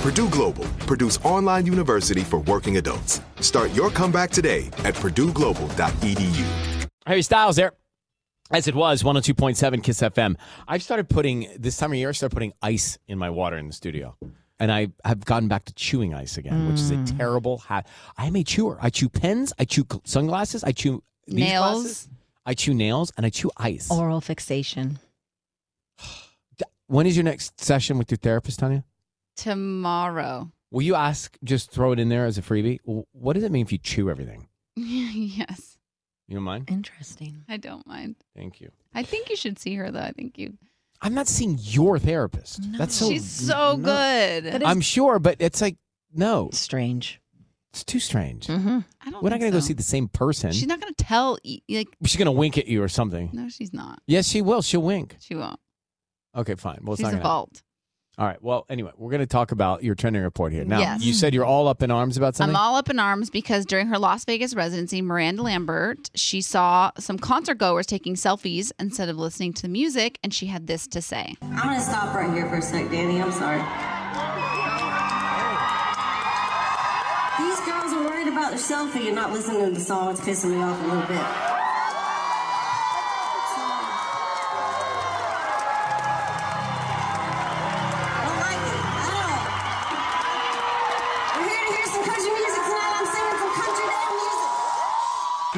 Purdue Global, Purdue's online university for working adults. Start your comeback today at purdueglobal.edu. Harry Styles there. As it was, 102.7 KIIS FM. I've started putting, this time of year, I started putting ice in my water in the studio. And I have gotten back to chewing ice again, which is a mm. terrible habit. I am a chewer. I chew pens, I chew sunglasses, I chew these Nails. glasses, I chew nails, and I chew ice. Oral fixation. When is your next session with your therapist, Tanya? Tomorrow. Will you ask, just throw it in there as a freebie? What does it mean if you chew everything? yes, You don't mind? Interesting. I don't mind. Thank you. I think you should see her though. I think you. I'm not seeing your therapist. That's so. She's so no. good. That is I'm sure, but it's like, no, strange. it's too strange. Mm-hmm. I don't. We're not going to go see the same person. She's not going to tell. Like, She's going to wink at you or something. no, she's not. Yes, she will. She'll wink. She won't. Okay, fine. Well, it's she's not a gonna vault. All right. Well, anyway, we're going to talk about your trending report here. Now, Yes. you said you're all up in arms about something. I'm all up in arms because during her Las Vegas residency, Miranda Lambert, she saw some concert goers taking selfies instead of listening to the music, and she had this to say. I'm gonna stop right here for a sec, Danny. I'm sorry. These girls are worried about their selfie and not listening to the song. It's pissing me off a little bit.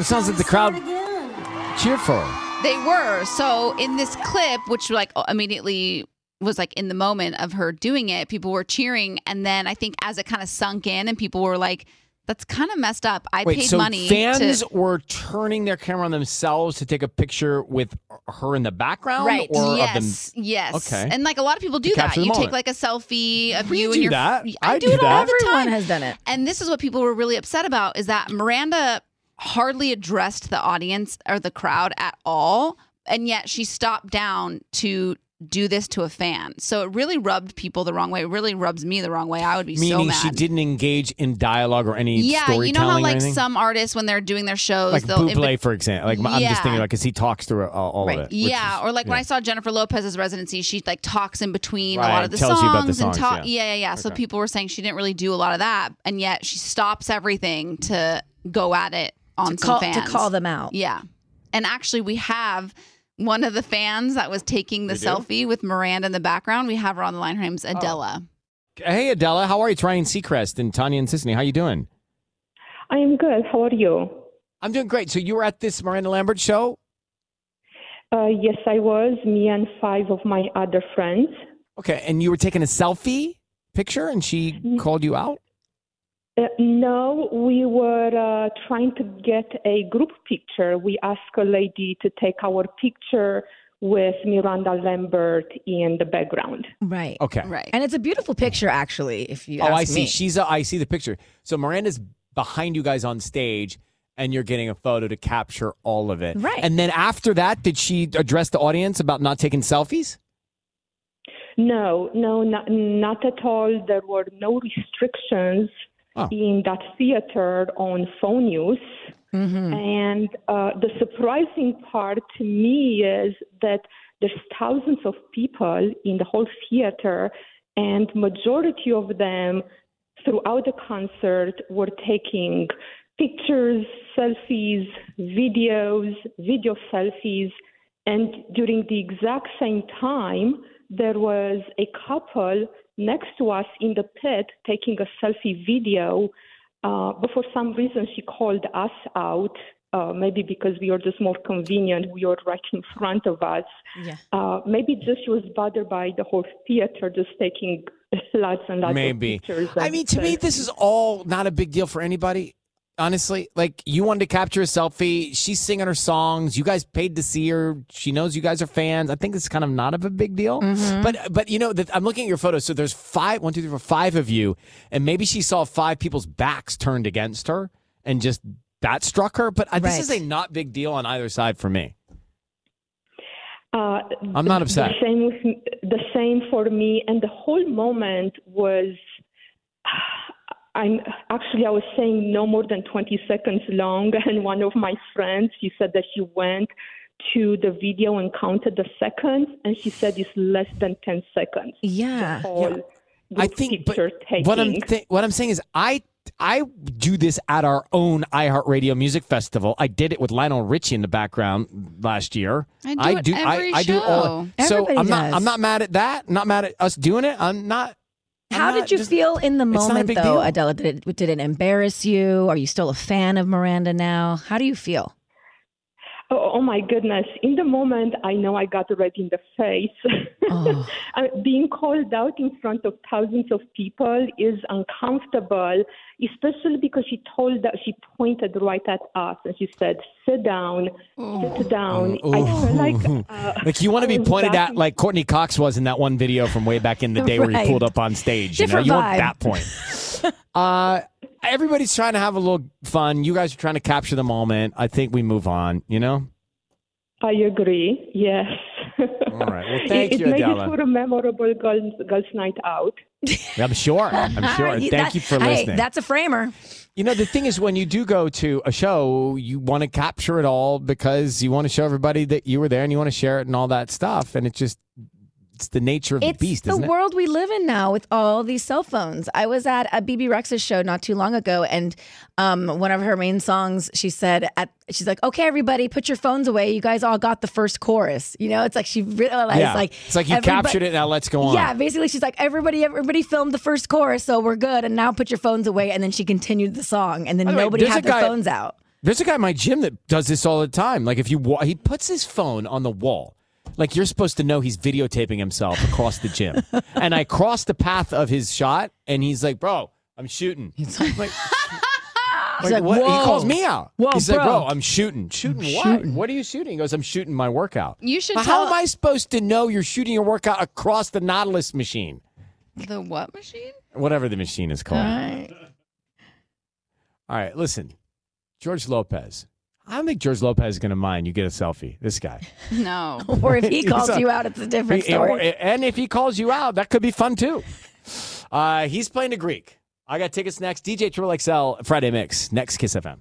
It sounds like the crowd Start again. cheered for her. They were. So in this clip, which like immediately was like in the moment of her doing it, people were cheering. And then I think as it kind of sunk in and people were like, that's kind of messed up. I Wait, paid so money fans to were turning their camera on themselves to take a picture with her in the background, Right. Or yes. of them. yes. Okay. And like a lot of people do To that. capture the You take like a selfie of We you do and your that. I, I do do it all that. the time. Everyone has done it. And this is what people were really upset about is that Miranda hardly addressed the audience or the crowd at all. And yet she stopped down to do this to a fan. So it really rubbed people the wrong way. It really rubs me the wrong way. I would be so Meaning mad. she didn't engage in dialogue or any yeah, you know how like some artists when they're doing their shows, like they'll Buble, for example. Like I'm just thinking, like, because he talks through all, all Right. of it. Yeah, is- or like when. I saw Jennifer Lopez's residency, she like talks in between a lot of the tells songs, the songs, and talk. yeah. Yeah, yeah, yeah. So people were saying she didn't really do a lot of that, and yet she stops everything to go at it on To some call, to call them out. Yeah, and actually we have one of the fans that was taking the We do? selfie with Miranda in the background. We have her on the line. Her name's Adela. Hey, Adela, how are you? It's Ryan Seacrest and Tanya and Sisanie. How are you doing? I am good. How are you? I'm doing great. So you were at this Miranda Lambert show? Uh, yes, I was. Me and five of my other friends. Okay, and you were taking a selfie picture and she Mm. called you out? Uh, no, we were uh, trying to get a group picture. We asked a lady to take our picture with Miranda Lambert in the background. Right. Okay. Right. And it's a beautiful picture, actually. If you Oh, ask I see. me. She's a, I see the picture. So Miranda's behind you guys on stage, and you're getting a photo to capture all of it. Right. And then after that, did she address the audience about not taking selfies? No, no, not, not at all. There were no restrictions Oh. in that theater on phone use. And uh, the surprising part to me is that there's thousands of people in the whole theater, and majority of them throughout the concert were taking pictures, selfies, videos, video selfies, and during the exact same time, there was a couple next to us in the pit taking a selfie video. Uh, but for some reason, she called us out. Uh, maybe because we are just more convenient, we are right in front of us. Yeah. Uh, maybe just she was bothered by the whole theater just taking lots and lots Maybe. of pictures. I mean, to me, this is all not a big deal for anybody. Honestly, like you wanted to capture a selfie. She's singing her songs. You guys paid to see her. She knows you guys are fans. I think it's kind of not of a big deal. But but you know, that I'm looking at your photos. So there's five, one, two, three, four, five of you, and maybe she saw five people's backs turned against her, and just that struck her. But uh, this is a not big deal on either side for me. Uh, I'm not upset. The same, with, the same for me. And the whole moment was, I'm actually, I was saying no more than 20 seconds long. And one of my friends, she said that she went to the video and counted the seconds, and she said it's less than 10 seconds. Yeah. The whole I think, but taking. what I'm th- what I'm saying is, I I do this at our own iHeartRadio Music Festival. I did it with Lionel Richie in the background last year. I do it every I, do all. show. So I'm not. I'm not mad at that. Not mad at us doing it. I'm not. How did you just- feel in the it's not a moment, though, deal. Adela? Did it, did it embarrass you? Are you still a fan of Miranda now? How do you feel? Oh, oh my goodness. In the moment, I know I got red in the face. Oh. Being called out in front of thousands of people is uncomfortable, especially because she told that she pointed right at us and she said, sit down, sit down. I feel like. Uh, Like you want to be pointed at like Courteney Cox was in that one video from way back in the day where he Right. pulled up on stage. You know, Different you want vibe. that point. uh, everybody's trying to have a little fun. You guys are trying to capture the moment. I think we move on. You know. I agree. Yes. All right. Well, thank it, you, it made Adela. it for a memorable girls, girls' night out. I'm sure. I'm sure. Thank that- you for listening. hey, listening. that's a framer. you know, the thing is, when you do go to a show, you want to capture it all because you want to show everybody that you were there and you want to share it and all that stuff. And it just, it's the nature of It's the beast, It's the isn't it? world we live in now with all these cell phones. I was at a Bebe Rexha's show not too long ago, and um, one of her main songs, she said, at, "She's like, okay, everybody, put your phones away. You guys all got the first chorus. You know, it's like she realized, yeah. like, it's like you captured it. Now let's go on. Yeah, basically, she's like, everybody, everybody filmed the first chorus, so we're good. And now put your phones away. And then she continued the song, and then By the way, nobody had their guy- phones out. There's a guy in my gym that does this all the time. Like if you wa- he puts his phone on the wall. Like you're supposed to know he's videotaping himself across the gym. and I crossed the path of his shot and he's like, "Bro, I'm shooting." He's like, like, like, what? He calls me out. Whoa, he's like, bro." "Bro, I'm shooting. Shooting what? What are you shooting?" He goes, "I'm shooting my workout." You should How tell am I supposed to know you're shooting your workout across the Nautilus machine? the what machine? Whatever the machine is called. All right. All right, listen. George Lopez. I don't think George Lopez is going to mind you get a selfie. This guy. No. Or if he calls a- you out, it's a different He- or- story. and if he calls you out, that could be fun too. Uh, he's playing the Greek. I got tickets next. DJ Triple XL Friday Mix. Next KIIS FM.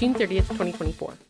June 30th, 2024.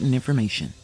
important information.